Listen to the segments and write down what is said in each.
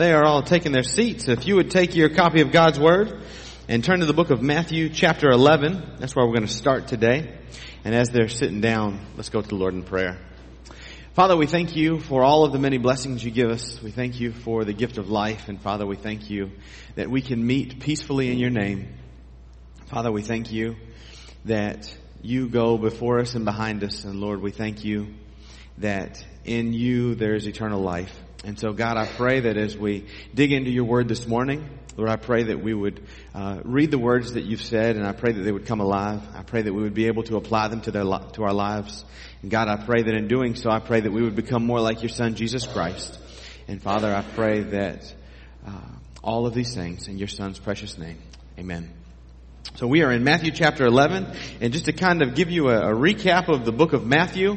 they are all taking their seats, if you would take your copy of God's Word and turn to the book of Matthew chapter 11, that's where we're going to start today. And as they're sitting down, let's go to the Lord in prayer. Father, we thank you for all of the many blessings you give us. We thank you for the gift of life. And Father, we thank you that we can meet peacefully in your name. Father, we thank you that you go before us and behind us. And Lord, we thank you that in you there is eternal life. And so God, I pray that as we dig into your word this morning, Lord, I pray that we would uh, read the words that you've said, and I pray that they would come alive. I pray that we would be able to apply them to their to our lives. And God, I pray that in doing so, I pray that we would become more like your Son, Jesus Christ. And Father, I pray that uh, all of these things in your Son's precious name, Amen. So we are in Matthew chapter 11, and just to kind of give you a, a recap of the book of Matthew,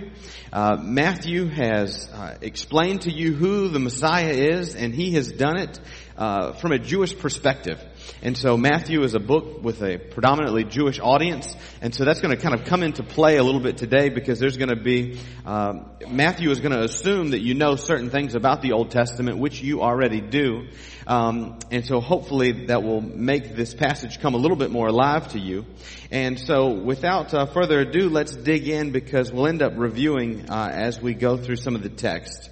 uh, Matthew has uh, explained to you who the Messiah is, and he has done it uh, from a Jewish perspective. And so Matthew is a book with a predominantly Jewish audience, and so that's going to kind of come into play a little bit today because there's going to be um, Matthew is going to assume that you know certain things about the Old Testament, which you already do, um, and so hopefully that will make this passage come a little bit more alive to you. And so without uh, further ado, let's dig in because we'll end up reviewing uh, as we go through some of the text.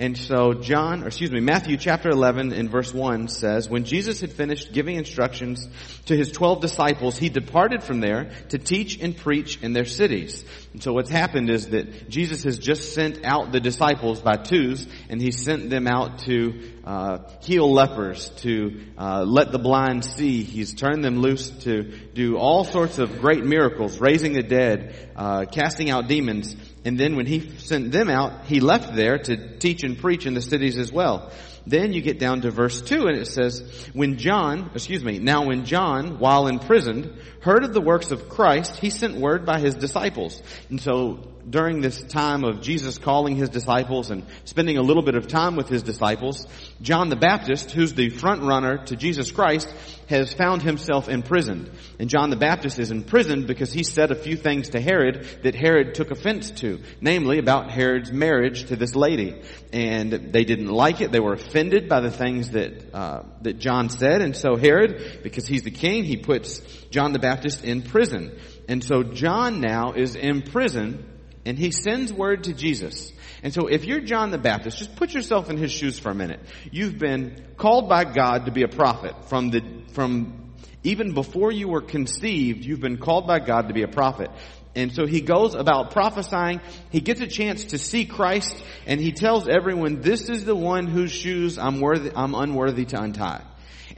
And so John, or excuse me, Matthew chapter 11 in verse 1 says, When Jesus had finished giving instructions to his 12 disciples, he departed from there to teach and preach in their cities. And so what's happened is that Jesus has just sent out the disciples by twos, and he sent them out to uh, heal lepers, to uh, let the blind see. He's turned them loose to do all sorts of great miracles, raising the dead, uh, casting out demons. And then when he sent them out, he left there to teach and preach in the cities as well. Then you get down to verse 2 and it says, when John, excuse me, now when John, while imprisoned, heard of the works of Christ, he sent word by his disciples. And so during this time of Jesus calling his disciples and spending a little bit of time with his disciples, John the Baptist, who's the front runner to Jesus Christ, has found himself imprisoned. And John the Baptist is imprisoned because he said a few things to Herod that Herod took offense to, namely about Herod's marriage to this lady. And they didn't like it. They were offended by the things that, uh, that John said. And so Herod, because he's the king, he puts John the Baptist in prison. And so John now is in prison and he sends word to Jesus. And so if you're John the Baptist, just put yourself in his shoes for a minute. You've been called by God to be a prophet from the, from even before you were conceived, you've been called by God to be a prophet. And so he goes about prophesying. He gets a chance to see Christ and he tells everyone, this is the one whose shoes I'm worthy, I'm unworthy to untie.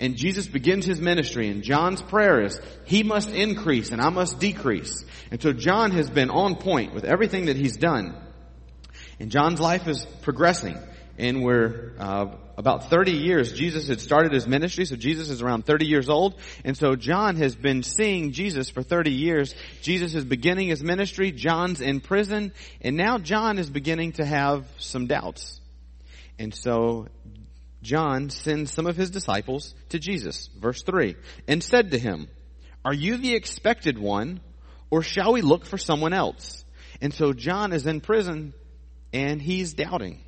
And Jesus begins his ministry and John's prayer is, he must increase and I must decrease. And so John has been on point with everything that he's done. And John's life is progressing. And we're uh, about 30 years. Jesus had started his ministry, so Jesus is around 30 years old. And so John has been seeing Jesus for 30 years. Jesus is beginning his ministry. John's in prison. And now John is beginning to have some doubts. And so John sends some of his disciples to Jesus, verse 3, and said to him, Are you the expected one, or shall we look for someone else? And so John is in prison, and he's doubting.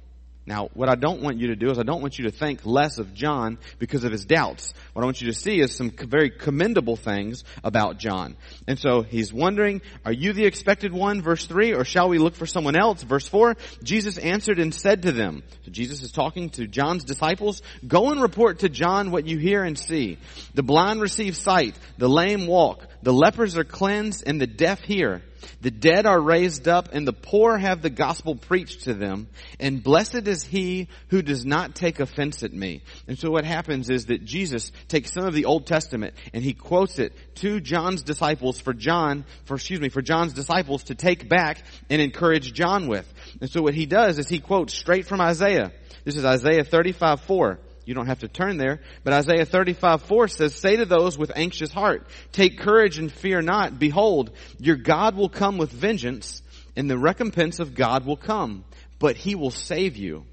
Now, what I don't want you to do is I don't want you to think less of John because of his doubts. What I want you to see is some very commendable things about John. And so he's wondering, are you the expected one? Verse 3, or shall we look for someone else? Verse 4, Jesus answered and said to them, so Jesus is talking to John's disciples, go and report to John what you hear and see. The blind receive sight, the lame walk, the lepers are cleansed, and the deaf hear. The dead are raised up and the poor have the gospel preached to them. And blessed is he who does not take offense at me. And so what happens is that Jesus takes some of the Old Testament and he quotes it to John's disciples for John, for, excuse me, for John's disciples to take back and encourage John with. And so what he does is he quotes straight from Isaiah. This is Isaiah 35, 4. You don't have to turn there. But Isaiah 35, 4 says, Say to those with anxious heart, Take courage and fear not. Behold, your God will come with vengeance, and the recompense of God will come. But he will save you.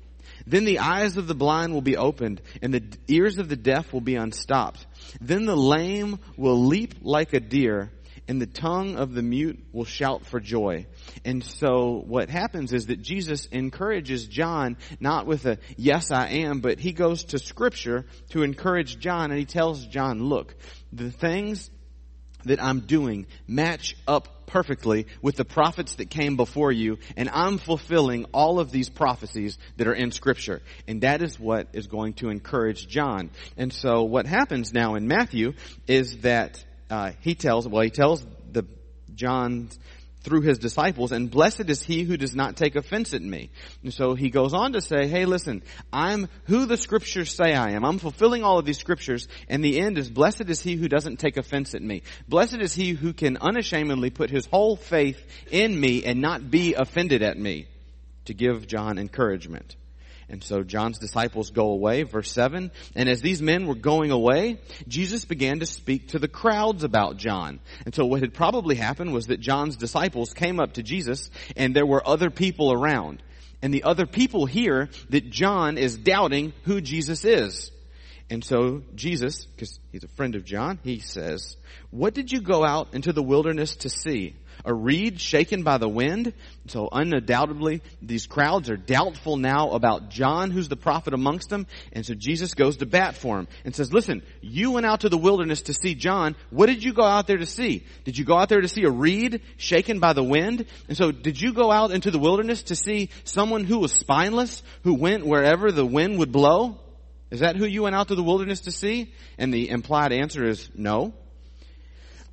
Then the eyes of the blind will be opened, and the ears of the deaf will be unstopped. Then the lame will leap like a deer, and the tongue of the mute will shout for joy. And so what happens is that Jesus encourages John not with a yes I am, but he goes to scripture to encourage John and he tells John, look, the things that I'm doing match up perfectly with the prophets that came before you, and I'm fulfilling all of these prophecies that are in scripture. And that is what is going to encourage John. And so what happens now in Matthew is that uh, he tells, well, he tells the John's through his disciples, and blessed is he who does not take offense at me. And so he goes on to say, hey listen, I'm who the scriptures say I am. I'm fulfilling all of these scriptures, and the end is blessed is he who doesn't take offense at me. Blessed is he who can unashamedly put his whole faith in me and not be offended at me. To give John encouragement. And so John's disciples go away, verse 7. And as these men were going away, Jesus began to speak to the crowds about John. And so what had probably happened was that John's disciples came up to Jesus and there were other people around. And the other people hear that John is doubting who Jesus is. And so Jesus, because he's a friend of John, he says, what did you go out into the wilderness to see? A reed shaken by the wind. So undoubtedly, these crowds are doubtful now about John, who's the prophet amongst them. And so Jesus goes to bat for him and says, listen, you went out to the wilderness to see John. What did you go out there to see? Did you go out there to see a reed shaken by the wind? And so did you go out into the wilderness to see someone who was spineless, who went wherever the wind would blow? Is that who you went out to the wilderness to see? And the implied answer is no.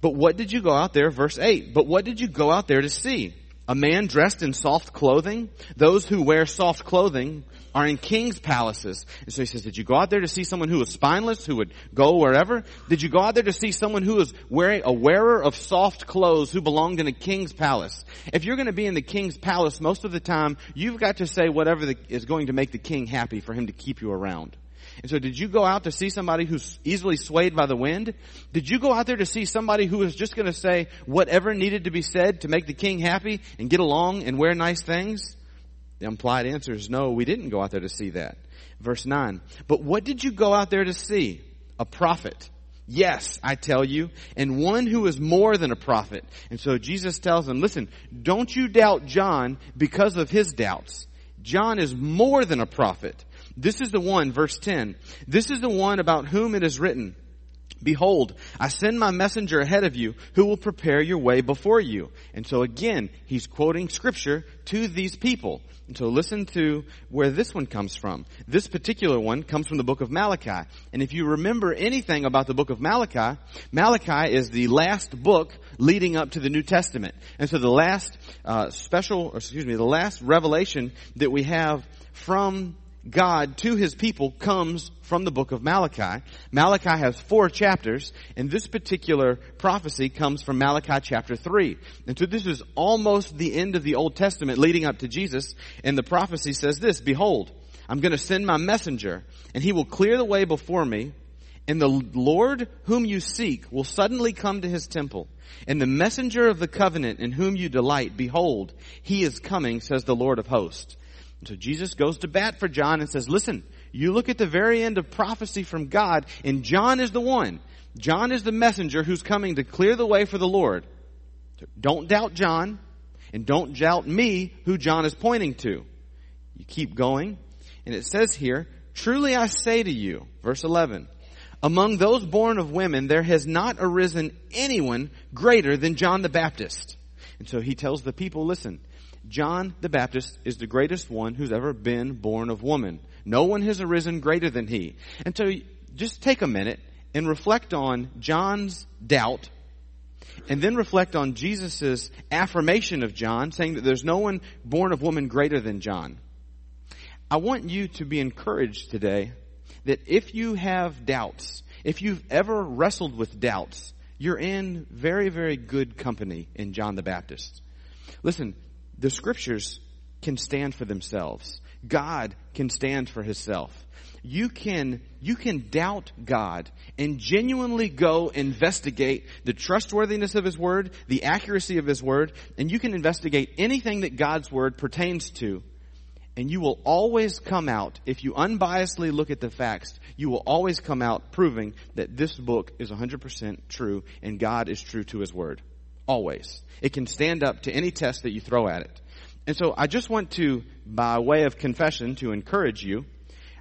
But what did you go out there? Verse 8. But what did you go out there to see? A man dressed in soft clothing? Those who wear soft clothing are in king's palaces. And so he says, did you go out there to see someone who was spineless, who would go wherever? Did you go out there to see someone who was wearing a wearer of soft clothes who belonged in a king's palace? If you're going to be in the king's palace, most of the time, you've got to say whatever the, is going to make the king happy for him to keep you around. And so did you go out to see somebody who's easily swayed by the wind? Did you go out there to see somebody who was just going to say whatever needed to be said to make the king happy and get along and wear nice things? The implied answer is no, we didn't go out there to see that. Verse 9. But what did you go out there to see? A prophet. Yes, I tell you, and one who is more than a prophet. And so Jesus tells them, listen, don't you doubt John because of his doubts. John is more than a prophet. This is the one, verse 10. This is the one about whom it is written. Behold, I send my messenger ahead of you who will prepare your way before you. And so again, he's quoting scripture to these people. And so listen to where this one comes from. This particular one comes from the book of Malachi. And if you remember anything about the book of Malachi, Malachi is the last book leading up to the New Testament. And so the last uh, special, excuse me, the last revelation that we have from God to his people comes from the book of Malachi. Malachi has four chapters, and this particular prophecy comes from Malachi chapter 3. And so this is almost the end of the Old Testament leading up to Jesus, and the prophecy says this, Behold, I'm going to send my messenger, and he will clear the way before me, and the Lord whom you seek will suddenly come to his temple. And the messenger of the covenant in whom you delight, behold, he is coming, says the Lord of hosts. So Jesus goes to bat for John and says, listen, you look at the very end of prophecy from God, and John is the one. John is the messenger who's coming to clear the way for the Lord. So don't doubt John, and don't doubt me, who John is pointing to. You keep going, and it says here, Truly I say to you, verse 11, among those born of women, there has not arisen anyone greater than John the Baptist. And so he tells the people, listen, John the Baptist is the greatest one who's ever been born of woman. No one has arisen greater than he. And so just take a minute and reflect on John's doubt and then reflect on Jesus' affirmation of John, saying that there's no one born of woman greater than John. I want you to be encouraged today that if you have doubts, if you've ever wrestled with doubts, you're in very, very good company in John the Baptist. Listen, the scriptures can stand for themselves. God can stand for himself. You can, you can doubt God and genuinely go investigate the trustworthiness of His Word, the accuracy of His Word, and you can investigate anything that God's Word pertains to. And you will always come out, if you unbiasedly look at the facts, you will always come out proving that this book is 100% true and God is true to His Word. Always. It can stand up to any test that you throw at it. And so I just want to, by way of confession, to encourage you.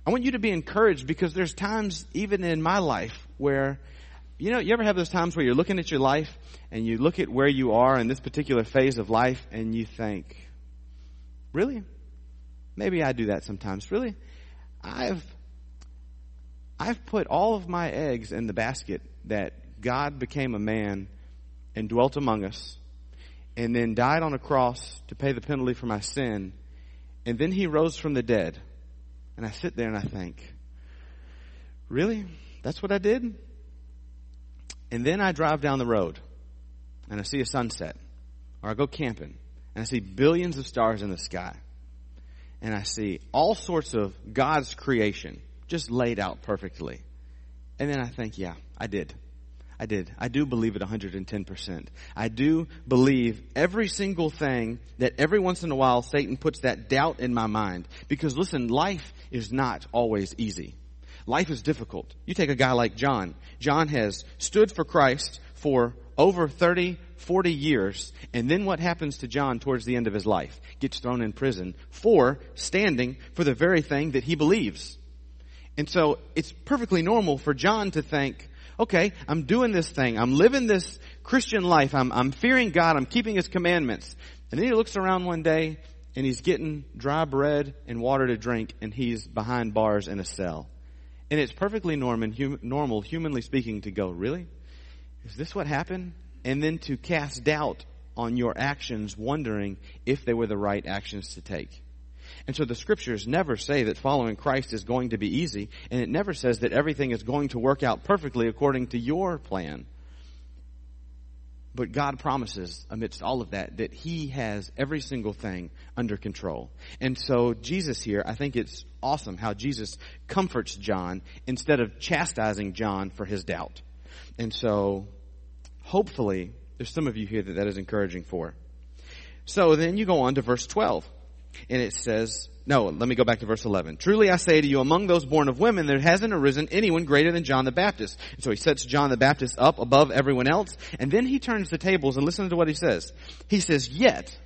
I want you to be encouraged because there's times, even in my life, where, you know, you ever have those times where you're looking at your life and you look at where you are in this particular phase of life and you think, really? Maybe I do that sometimes. Really? I've, I've put all of my eggs in the basket that God became a man and dwelt among us and then died on a cross to pay the penalty for my sin. And then he rose from the dead. And I sit there and I think, really? That's what I did? And then I drive down the road and I see a sunset or I go camping and I see billions of stars in the sky and I see all sorts of God's creation just laid out perfectly. And then I think, yeah, I did. I did. I do believe it 110%. I do believe every single thing that every once in a while Satan puts that doubt in my mind. Because listen, life is not always easy. Life is difficult. You take a guy like John. John has stood for Christ for over 30, 40 years, and then what happens to John towards the end of his life? Gets thrown in prison for standing for the very thing that he believes. And so it's perfectly normal for John to think, okay, I'm doing this thing. I'm living this Christian life. I'm, I'm fearing God. I'm keeping His commandments. And then he looks around one day and he's getting dry bread and water to drink and he's behind bars in a cell. And it's perfectly normal, hum, normal, humanly speaking, to go, really? Is this what happened? And then to cast doubt on your actions, wondering if they were the right actions to take. And so the scriptures never say that following Christ is going to be easy, and it never says that everything is going to work out perfectly according to your plan. But God promises amidst all of that that He has every single thing under control. And so Jesus here, I think it's awesome how Jesus comforts John instead of chastising John for his doubt. And so hopefully there's some of you here that that is encouraging for. So then you go on to verse 12 and it says, no, let me go back to verse 11. Truly I say to you, among those born of women, there hasn't arisen anyone greater than John the Baptist. And so he sets John the Baptist up above everyone else, and then he turns the tables and listen to what he says. He says, yet,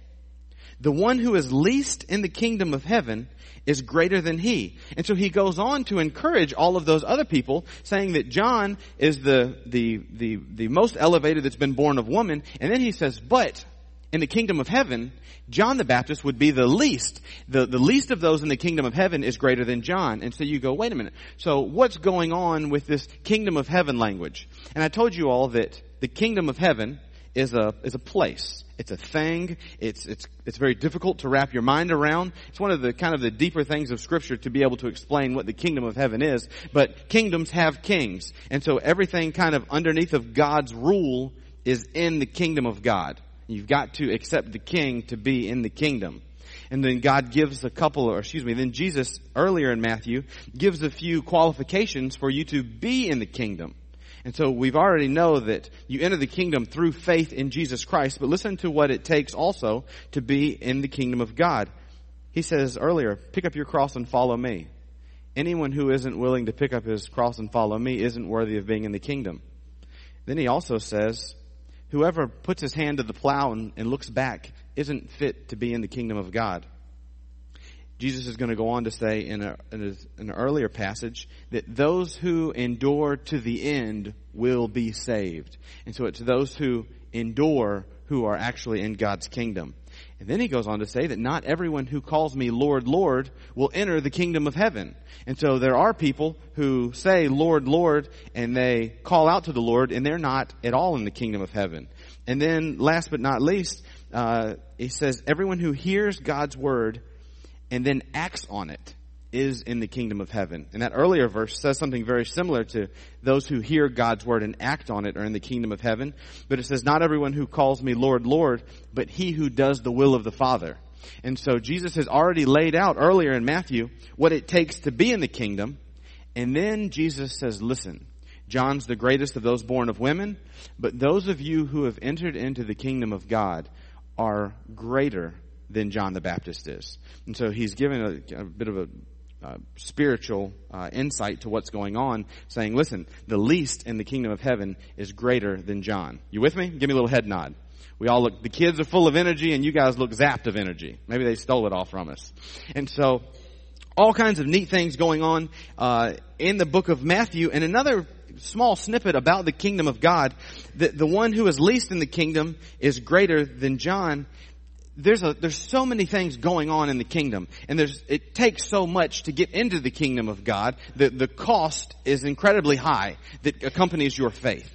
the one who is least in the kingdom of heaven is greater than he. And so he goes on to encourage all of those other people, saying that John is the, the, the, the most elevated that's been born of woman. And then he says, but in the kingdom of heaven, John the Baptist would be the least. The, the least of those in the kingdom of heaven is greater than John. And so you go, wait a minute. So what's going on with this kingdom of heaven language? And I told you all that the kingdom of heaven is a, is a place. It's a thing. It's, it's, it's very difficult to wrap your mind around. It's one of the kind of the deeper things of scripture to be able to explain what the kingdom of heaven is. But kingdoms have kings. And so everything kind of underneath of God's rule is in the kingdom of God. You've got to accept the king to be in the kingdom. And then God gives a couple, or excuse me, then Jesus earlier in Matthew gives a few qualifications for you to be in the kingdom. And so we've already know that you enter the kingdom through faith in Jesus Christ, but listen to what it takes also to be in the kingdom of God. He says earlier, pick up your cross and follow me. Anyone who isn't willing to pick up his cross and follow me isn't worthy of being in the kingdom. Then he also says, Whoever puts his hand to the plow and, and looks back isn't fit to be in the kingdom of God. Jesus is going to go on to say in, a, in, a, in, an earlier passage that those who endure to the end will be saved. And so it's those who endure who are actually in God's kingdom. And then he goes on to say that not everyone who calls me Lord, Lord will enter the kingdom of heaven. And so there are people who say Lord, Lord, and they call out to the Lord, and they're not at all in the kingdom of heaven. And then last but not least, uh, he says everyone who hears God's word and then acts on it is in the kingdom of heaven. And that earlier verse says something very similar to those who hear God's word and act on it are in the kingdom of heaven. But it says, not everyone who calls me Lord, Lord, but he who does the will of the Father. And so Jesus has already laid out earlier in Matthew what it takes to be in the kingdom. And then Jesus says, listen, John's the greatest of those born of women, but those of you who have entered into the kingdom of God are greater than John the Baptist is. And so he's given a, a bit of a uh, spiritual uh, insight to what's going on, saying, listen, the least in the kingdom of heaven is greater than John. You with me? Give me a little head nod. We all look, the kids are full of energy and you guys look zapped of energy. Maybe they stole it all from us. And so, all kinds of neat things going on, uh, in the book of Matthew. And another small snippet about the kingdom of God, the, the one who is least in the kingdom is greater than John there's a, there's so many things going on in the kingdom and there's, it takes so much to get into the kingdom of God that the cost is incredibly high that accompanies your faith.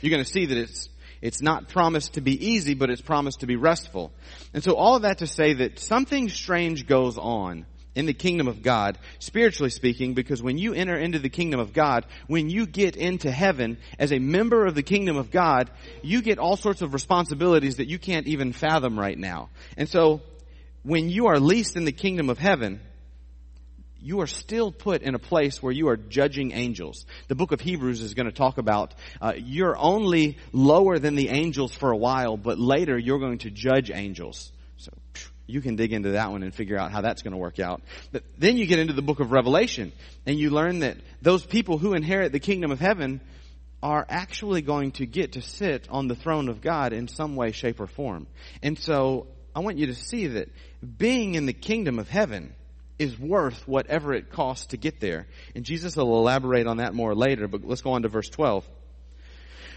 You're going to see that it's, it's not promised to be easy, but it's promised to be restful. And so all of that to say that something strange goes on in the kingdom of God, spiritually speaking, because when you enter into the kingdom of God, when you get into heaven as a member of the kingdom of God, you get all sorts of responsibilities that you can't even fathom right now. And so, when you are least in the kingdom of heaven, you are still put in a place where you are judging angels. The book of Hebrews is going to talk about uh, you're only lower than the angels for a while, but later you're going to judge angels. So you can dig into that one and figure out how that's going to work out. But then you get into the book of Revelation and you learn that those people who inherit the kingdom of heaven are actually going to get to sit on the throne of God in some way, shape, or form. And so I want you to see that being in the kingdom of heaven is worth whatever it costs to get there. And Jesus will elaborate on that more later, but let's go on to verse 12.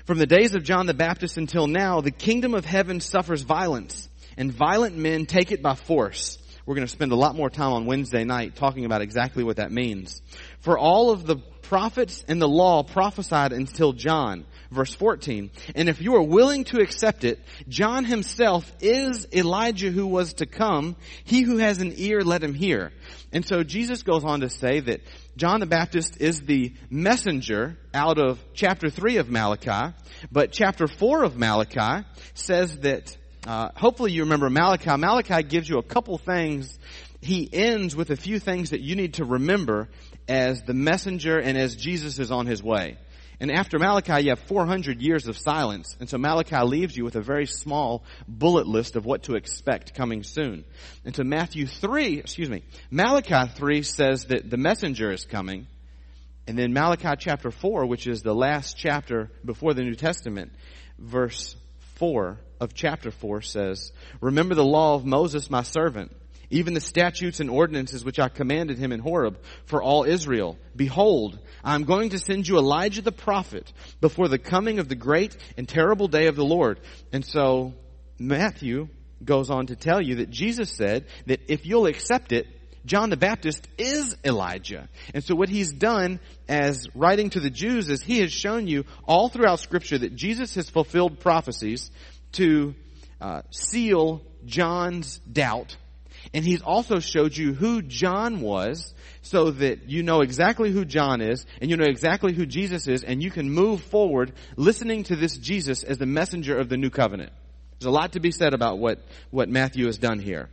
From the days of John the Baptist until now, the kingdom of heaven suffers violence and violent men take it by force. We're going to spend a lot more time on Wednesday night talking about exactly what that means. For all of the prophets and the law prophesied until John, verse 14. And if you are willing to accept it, John himself is Elijah who was to come. He who has an ear, let him hear. And so Jesus goes on to say that John the Baptist is the messenger out of chapter 3 of Malachi, but chapter 4 of Malachi says that uh, hopefully you remember Malachi. Malachi gives you a couple things. He ends with a few things that you need to remember as the messenger and as Jesus is on his way. And after Malachi, you have 400 years of silence. And so Malachi leaves you with a very small bullet list of what to expect coming soon. And so Matthew 3, excuse me, Malachi 3 says that the messenger is coming. And then Malachi chapter 4, which is the last chapter before the New Testament, verse 4 of chapter 4 says, Remember the law of Moses, my servant, even the statutes and ordinances which I commanded him in Horeb for all Israel. Behold, I am going to send you Elijah the prophet before the coming of the great and terrible day of the Lord. And so Matthew goes on to tell you that Jesus said that if you'll accept it, John the Baptist is Elijah. And so what he's done as writing to the Jews is he has shown you all throughout scripture that Jesus has fulfilled prophecies to uh, seal John's doubt. And he's also showed you who John was so that you know exactly who John is and you know exactly who Jesus is and you can move forward listening to this Jesus as the messenger of the new covenant. There's a lot to be said about what, what Matthew has done here.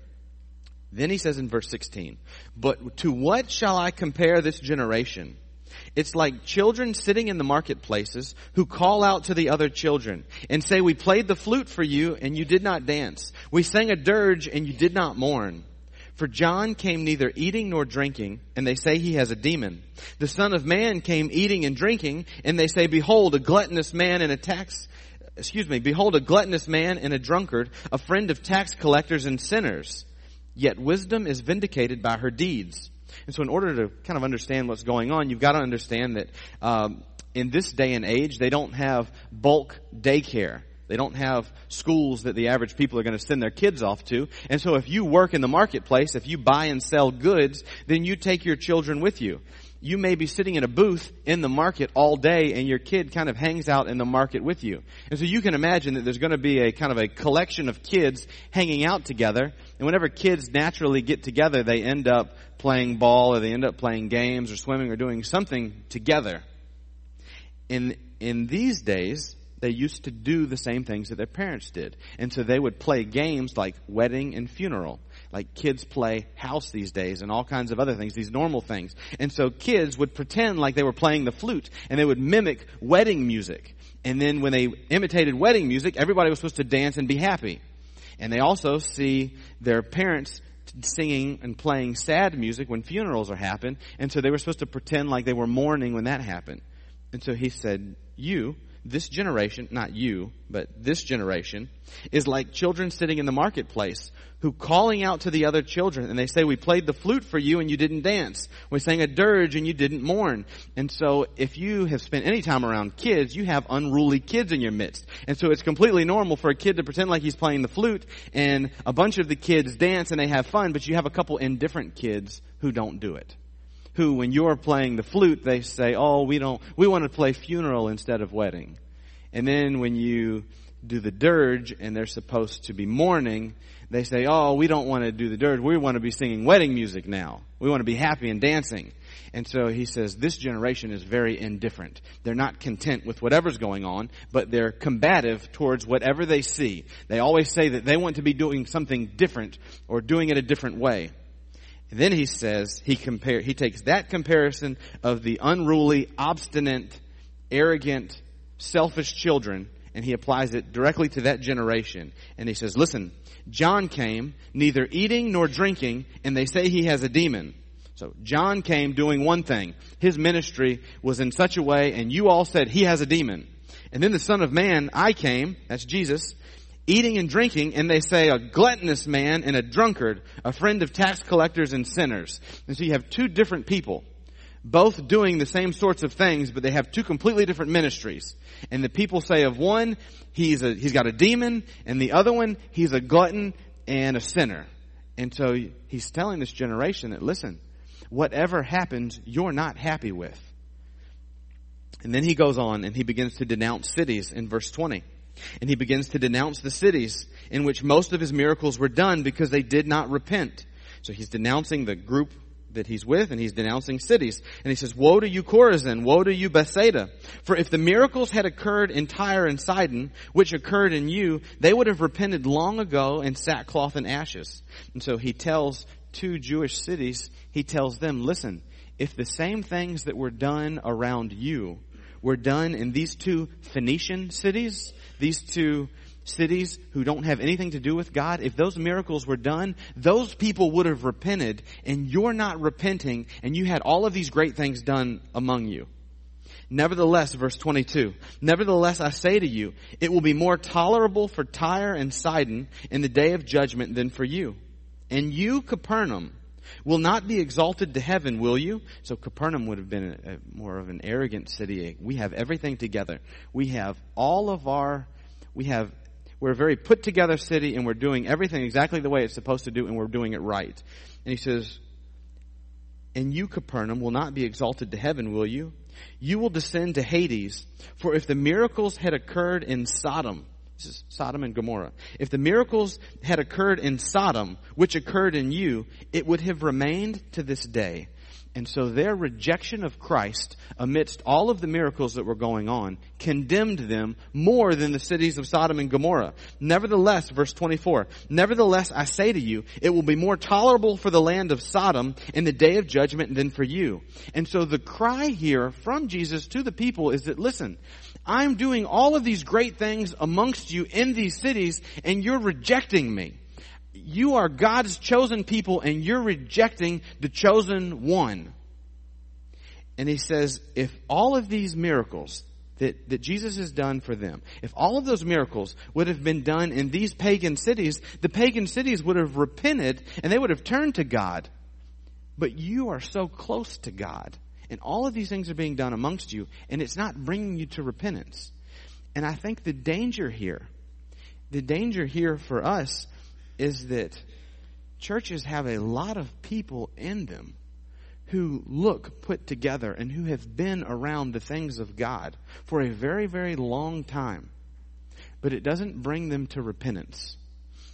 Then he says in verse 16, but to what shall I compare this generation? It's like children sitting in the marketplaces who call out to the other children and say, we played the flute for you and you did not dance. We sang a dirge and you did not mourn. For John came neither eating nor drinking, and they say he has a demon. The Son of Man came eating and drinking, and they say, behold, a gluttonous man and a tax, excuse me, behold, a gluttonous man and a drunkard, a friend of tax collectors and sinners. Yet wisdom is vindicated by her deeds. And so in order to kind of understand what's going on, you've got to understand that um, in this day and age, they don't have bulk daycare. They don't have schools that the average people are going to send their kids off to. And so if you work in the marketplace, if you buy and sell goods, then you take your children with you you may be sitting in a booth in the market all day and your kid kind of hangs out in the market with you. And so you can imagine that there's going to be a kind of a collection of kids hanging out together. And whenever kids naturally get together, they end up playing ball or they end up playing games or swimming or doing something together. In, in these days, they used to do the same things that their parents did. And so they would play games like wedding and funeral like kids play house these days and all kinds of other things, these normal things. And so kids would pretend like they were playing the flute and they would mimic wedding music. And then when they imitated wedding music, everybody was supposed to dance and be happy. And they also see their parents singing and playing sad music when funerals are happen. And so they were supposed to pretend like they were mourning when that happened. And so he said, you, this generation, not you, but this generation, is like children sitting in the marketplace who calling out to the other children and they say, we played the flute for you and you didn't dance. We sang a dirge and you didn't mourn. And so if you have spent any time around kids, you have unruly kids in your midst. And so it's completely normal for a kid to pretend like he's playing the flute and a bunch of the kids dance and they have fun, but you have a couple indifferent kids who don't do it who, when you're playing the flute, they say, oh, we don't, we want to play funeral instead of wedding. And then when you do the dirge and they're supposed to be mourning, they say, oh, we don't want to do the dirge. We want to be singing wedding music now. We want to be happy and dancing. And so he says, this generation is very indifferent. They're not content with whatever's going on, but they're combative towards whatever they see. They always say that they want to be doing something different or doing it a different way. And then he says, he compare, he takes that comparison of the unruly, obstinate, arrogant, selfish children and he applies it directly to that generation. And he says, listen, John came neither eating nor drinking and they say he has a demon. So John came doing one thing. His ministry was in such a way and you all said he has a demon. And then the son of man, I came, that's Jesus, eating and drinking, and they say a gluttonous man and a drunkard, a friend of tax collectors and sinners. And so you have two different people, both doing the same sorts of things, but they have two completely different ministries. And the people say of one, he's a, he's got a demon, and the other one, he's a glutton and a sinner. And so he's telling this generation that, listen, whatever happens, you're not happy with. And then he goes on and he begins to denounce cities in verse 20. And he begins to denounce the cities in which most of his miracles were done because they did not repent. So he's denouncing the group that he's with and he's denouncing cities. And he says, woe to you Chorazin, woe to you Bethsaida. For if the miracles had occurred in Tyre and Sidon, which occurred in you, they would have repented long ago in sackcloth and ashes. And so he tells two Jewish cities, he tells them, listen, if the same things that were done around you were done in these two Phoenician cities, these two cities who don't have anything to do with God, if those miracles were done, those people would have repented and you're not repenting and you had all of these great things done among you. Nevertheless, verse 22, nevertheless I say to you, it will be more tolerable for Tyre and Sidon in the day of judgment than for you. And you, Capernaum, will not be exalted to heaven, will you? So Capernaum would have been a, a, more of an arrogant city. We have everything together. We have all of our, we have, we're a very put together city and we're doing everything exactly the way it's supposed to do and we're doing it right. And he says, and you, Capernaum, will not be exalted to heaven, will you? You will descend to Hades. For if the miracles had occurred in Sodom, this is Sodom and Gomorrah. If the miracles had occurred in Sodom, which occurred in you, it would have remained to this day. And so their rejection of Christ amidst all of the miracles that were going on condemned them more than the cities of Sodom and Gomorrah. Nevertheless, verse 24, nevertheless I say to you, it will be more tolerable for the land of Sodom in the day of judgment than for you. And so the cry here from Jesus to the people is that listen, I'm doing all of these great things amongst you in these cities and you're rejecting me you are God's chosen people and you're rejecting the chosen one. And he says, if all of these miracles that, that Jesus has done for them, if all of those miracles would have been done in these pagan cities, the pagan cities would have repented and they would have turned to God. But you are so close to God and all of these things are being done amongst you and it's not bringing you to repentance. And I think the danger here, the danger here for us is that churches have a lot of people in them who look put together and who have been around the things of God for a very, very long time. But it doesn't bring them to repentance.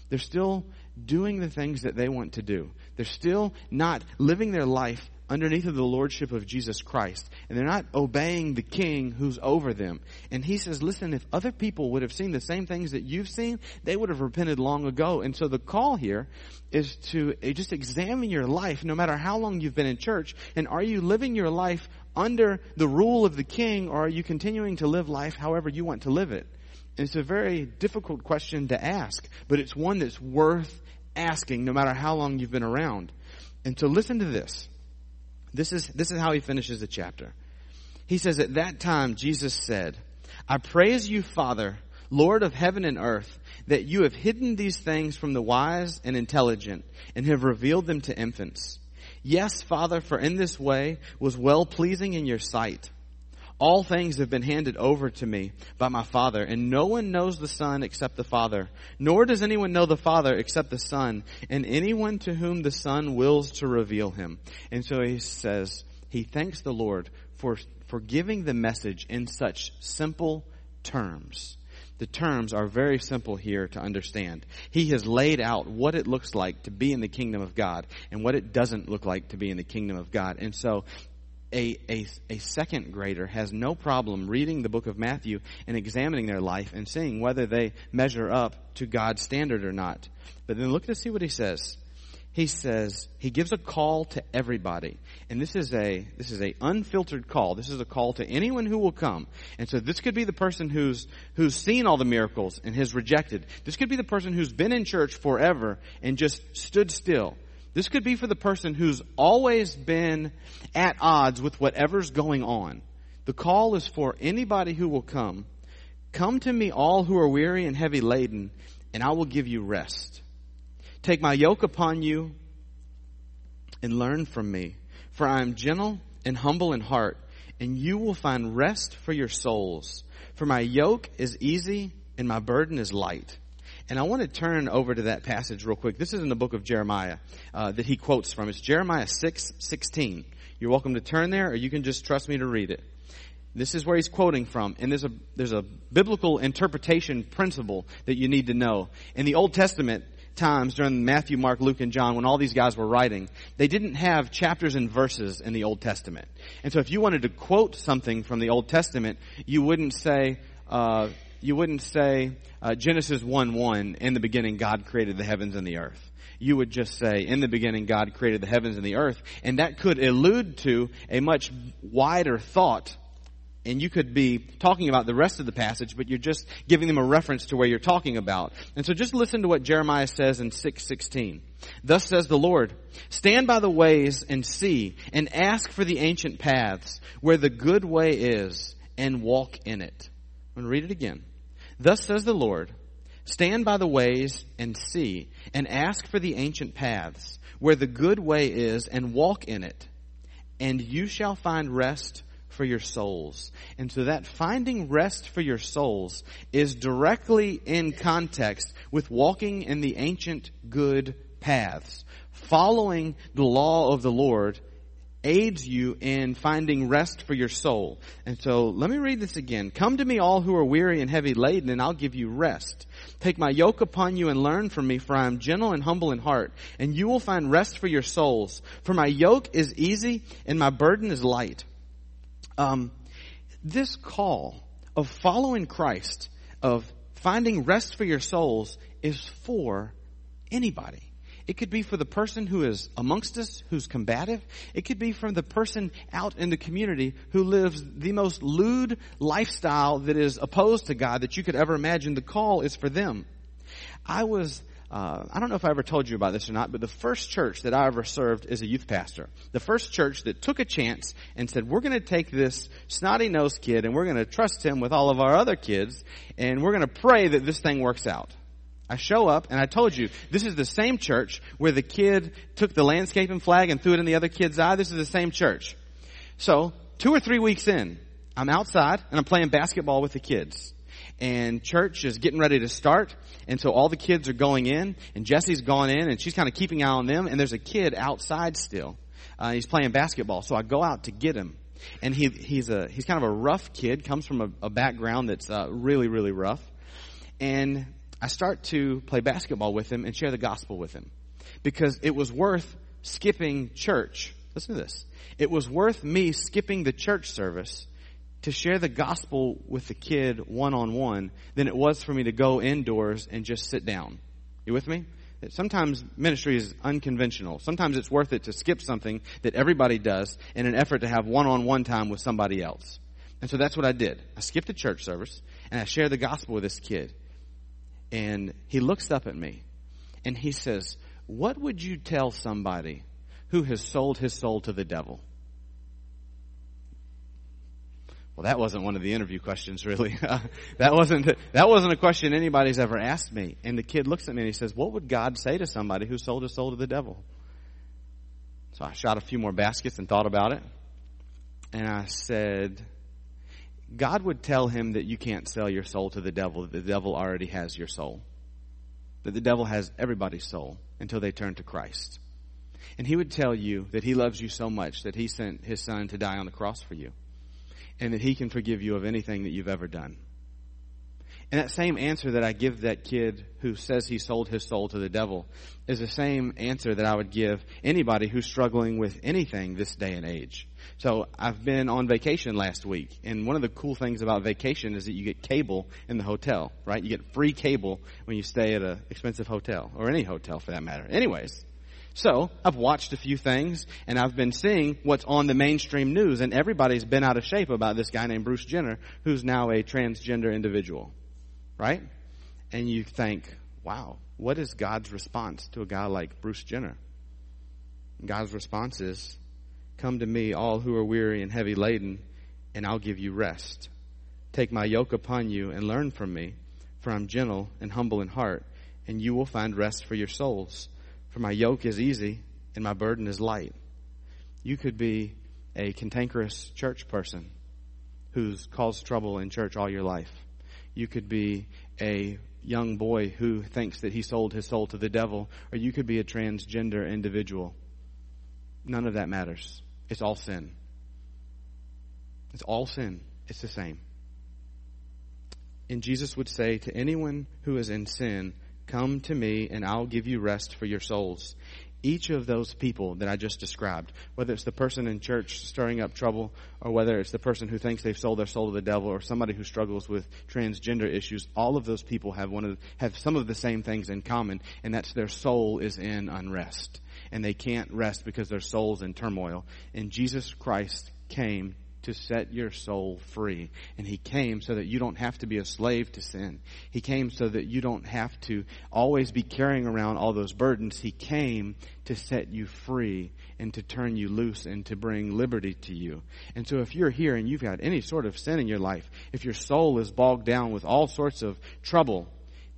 They're still doing the things that they want to do. They're still not living their life underneath of the lordship of Jesus Christ. And they're not obeying the king who's over them. And he says, listen, if other people would have seen the same things that you've seen, they would have repented long ago. And so the call here is to just examine your life no matter how long you've been in church. And are you living your life under the rule of the king or are you continuing to live life however you want to live it? And it's a very difficult question to ask, but it's one that's worth asking no matter how long you've been around. And to listen to this. This is, this is how he finishes the chapter. He says, At that time, Jesus said, I praise you, Father, Lord of heaven and earth, that you have hidden these things from the wise and intelligent and have revealed them to infants. Yes, Father, for in this way was well pleasing in your sight. All things have been handed over to me by my Father, and no one knows the Son except the Father, nor does anyone know the Father except the Son, and anyone to whom the Son wills to reveal him. And so he says, he thanks the Lord for, for giving the message in such simple terms. The terms are very simple here to understand. He has laid out what it looks like to be in the kingdom of God and what it doesn't look like to be in the kingdom of God. And so a, a, a second grader has no problem reading the book of Matthew and examining their life and seeing whether they measure up to God's standard or not. But then look to see what he says. He says, he gives a call to everybody. And this is a, this is a unfiltered call. This is a call to anyone who will come. And so this could be the person who's, who's seen all the miracles and has rejected. This could be the person who's been in church forever and just stood still this could be for the person who's always been at odds with whatever's going on. The call is for anybody who will come. Come to me all who are weary and heavy laden, and I will give you rest. Take my yoke upon you and learn from me, for I am gentle and humble in heart, and you will find rest for your souls. For my yoke is easy and my burden is light. And I want to turn over to that passage real quick. This is in the book of Jeremiah uh, that he quotes from. It's Jeremiah 6, 16. You're welcome to turn there, or you can just trust me to read it. This is where he's quoting from, and there's a there's a biblical interpretation principle that you need to know. In the Old Testament times, during Matthew, Mark, Luke, and John, when all these guys were writing, they didn't have chapters and verses in the Old Testament. And so, if you wanted to quote something from the Old Testament, you wouldn't say. Uh, you wouldn't say uh, Genesis 1 1, in the beginning God created the heavens and the earth. You would just say, in the beginning God created the heavens and the earth. And that could allude to a much wider thought. And you could be talking about the rest of the passage, but you're just giving them a reference to where you're talking about. And so just listen to what Jeremiah says in 616. Thus says the Lord, stand by the ways and see, and ask for the ancient paths, where the good way is, and walk in it. I'm going to read it again. Thus says the Lord, stand by the ways and see, and ask for the ancient paths, where the good way is, and walk in it, and you shall find rest for your souls. And so that finding rest for your souls is directly in context with walking in the ancient good paths, following the law of the Lord aids you in finding rest for your soul. And so let me read this again. Come to me all who are weary and heavy laden and I'll give you rest. Take my yoke upon you and learn from me for I am gentle and humble in heart and you will find rest for your souls. For my yoke is easy and my burden is light. Um, this call of following Christ, of finding rest for your souls is for anybody. It could be for the person who is amongst us, who's combative. It could be from the person out in the community who lives the most lewd lifestyle that is opposed to God that you could ever imagine. The call is for them. I was uh, I don't know if I ever told you about this or not, but the first church that I ever served as a youth pastor, the first church that took a chance and said, we're going to take this snotty nosed kid and we're going to trust him with all of our other kids and we're going to pray that this thing works out. I show up and I told you, this is the same church where the kid took the landscaping flag and threw it in the other kid's eye. This is the same church. So, two or three weeks in, I'm outside and I'm playing basketball with the kids. And church is getting ready to start. And so all the kids are going in and Jesse's gone in and she's kind of keeping eye on them. And there's a kid outside still. Uh, he's playing basketball. So I go out to get him. And he, he's a, he's kind of a rough kid, comes from a, a background that's uh, really, really rough. And I start to play basketball with him and share the gospel with him. Because it was worth skipping church. Listen to this. It was worth me skipping the church service to share the gospel with the kid one on one than it was for me to go indoors and just sit down. You with me? Sometimes ministry is unconventional. Sometimes it's worth it to skip something that everybody does in an effort to have one on one time with somebody else. And so that's what I did. I skipped the church service and I shared the gospel with this kid and he looks up at me and he says, What would you tell somebody who has sold his soul to the devil? Well, that wasn't one of the interview questions, really. that wasn't that wasn't a question anybody's ever asked me. And the kid looks at me and he says, "What would God say to somebody who sold his soul to the devil?" So I shot a few more baskets and thought about it, and I said, "God would tell him that you can't sell your soul to the devil; that the devil already has your soul. That the devil has everybody's soul until they turn to Christ." And he would tell you that he loves you so much that he sent his son to die on the cross for you and that he can forgive you of anything that you've ever done. And that same answer that I give that kid who says he sold his soul to the devil is the same answer that I would give anybody who's struggling with anything this day and age. So I've been on vacation last week, and one of the cool things about vacation is that you get cable in the hotel, right? You get free cable when you stay at an expensive hotel, or any hotel for that matter. Anyways, so, I've watched a few things and I've been seeing what's on the mainstream news and everybody's been out of shape about this guy named Bruce Jenner who's now a transgender individual. Right? And you think, wow, what is God's response to a guy like Bruce Jenner? God's response is, come to me all who are weary and heavy laden and I'll give you rest. Take my yoke upon you and learn from me, for I'm gentle and humble in heart, and you will find rest for your souls. For my yoke is easy and my burden is light. You could be a cantankerous church person who's caused trouble in church all your life. You could be a young boy who thinks that he sold his soul to the devil, or you could be a transgender individual. None of that matters. It's all sin. It's all sin. It's the same. And Jesus would say to anyone who is in sin, Come to me and I'll give you rest for your souls. Each of those people that I just described, whether it's the person in church stirring up trouble, or whether it's the person who thinks they've sold their soul to the devil, or somebody who struggles with transgender issues, all of those people have one of, have some of the same things in common, and that's their soul is in unrest. And they can't rest because their soul's in turmoil. And Jesus Christ came to set your soul free. And He came so that you don't have to be a slave to sin. He came so that you don't have to always be carrying around all those burdens. He came to set you free and to turn you loose and to bring liberty to you. And so if you're here and you've got any sort of sin in your life, if your soul is bogged down with all sorts of trouble,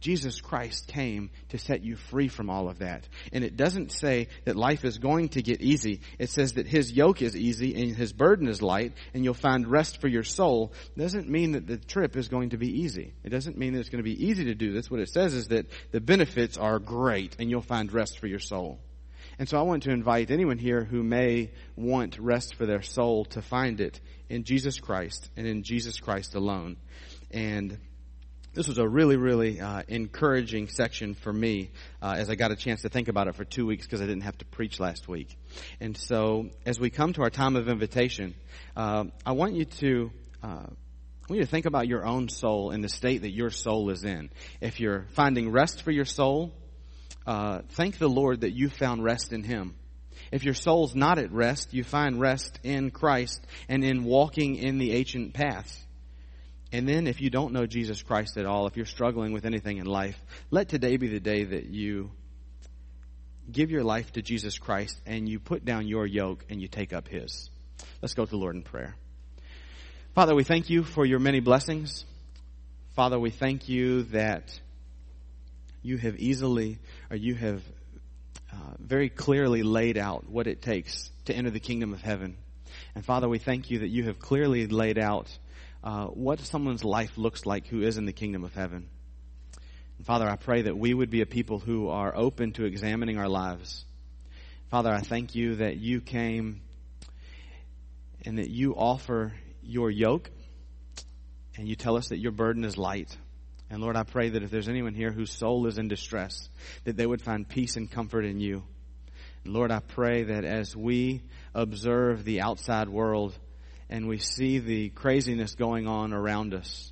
Jesus Christ came to set you free from all of that. And it doesn't say that life is going to get easy. It says that His yoke is easy and His burden is light and you'll find rest for your soul. It doesn't mean that the trip is going to be easy. It doesn't mean that it's going to be easy to do this. What it says is that the benefits are great and you'll find rest for your soul. And so I want to invite anyone here who may want rest for their soul to find it in Jesus Christ and in Jesus Christ alone. And this was a really, really uh, encouraging section for me uh, as I got a chance to think about it for two weeks because I didn't have to preach last week. And so, as we come to our time of invitation, uh, I want you to. Uh, I want you to think about your own soul and the state that your soul is in. If you're finding rest for your soul, uh, thank the Lord that you found rest in Him. If your soul's not at rest, you find rest in Christ and in walking in the ancient paths. And then if you don't know Jesus Christ at all, if you're struggling with anything in life, let today be the day that you give your life to Jesus Christ and you put down your yoke and you take up his. Let's go to the Lord in prayer. Father, we thank you for your many blessings. Father, we thank you that you have easily, or you have uh, very clearly laid out what it takes to enter the kingdom of heaven. And Father, we thank you that you have clearly laid out uh, what someone's life looks like who is in the kingdom of heaven. And Father, I pray that we would be a people who are open to examining our lives. Father, I thank you that you came and that you offer your yoke and you tell us that your burden is light. And Lord, I pray that if there's anyone here whose soul is in distress, that they would find peace and comfort in you. And Lord, I pray that as we observe the outside world, and we see the craziness going on around us.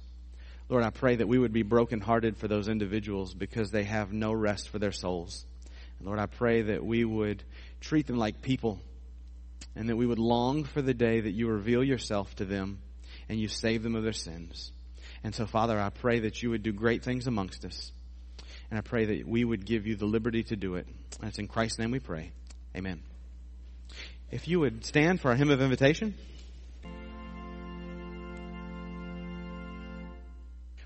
Lord, I pray that we would be brokenhearted for those individuals because they have no rest for their souls. And Lord, I pray that we would treat them like people and that we would long for the day that you reveal yourself to them and you save them of their sins. And so, Father, I pray that you would do great things amongst us. And I pray that we would give you the liberty to do it. And it's in Christ's name we pray. Amen. If you would stand for our hymn of invitation.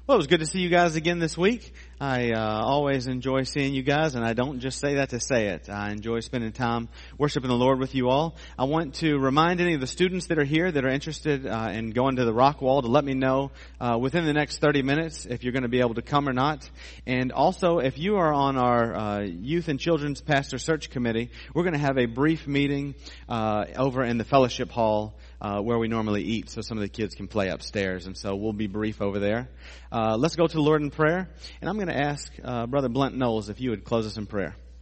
Well, it was good to see you guys again this week. I uh, always enjoy seeing you guys, and I don't just say that to say it. I enjoy spending time worshiping the Lord with you all. I want to remind any of the students that are here that are interested uh, in going to the rock wall to let me know uh, within the next 30 minutes if you're going to be able to come or not. And also, if you are on our uh, Youth and Children's Pastor Search Committee, we're going to have a brief meeting uh, over in the fellowship hall uh, where we normally eat so some of the kids can play upstairs. And so we'll be brief over there. Uh, let's go to the Lord in prayer. And I'm going to ask uh, Brother Blunt Knowles if you would close us in prayer.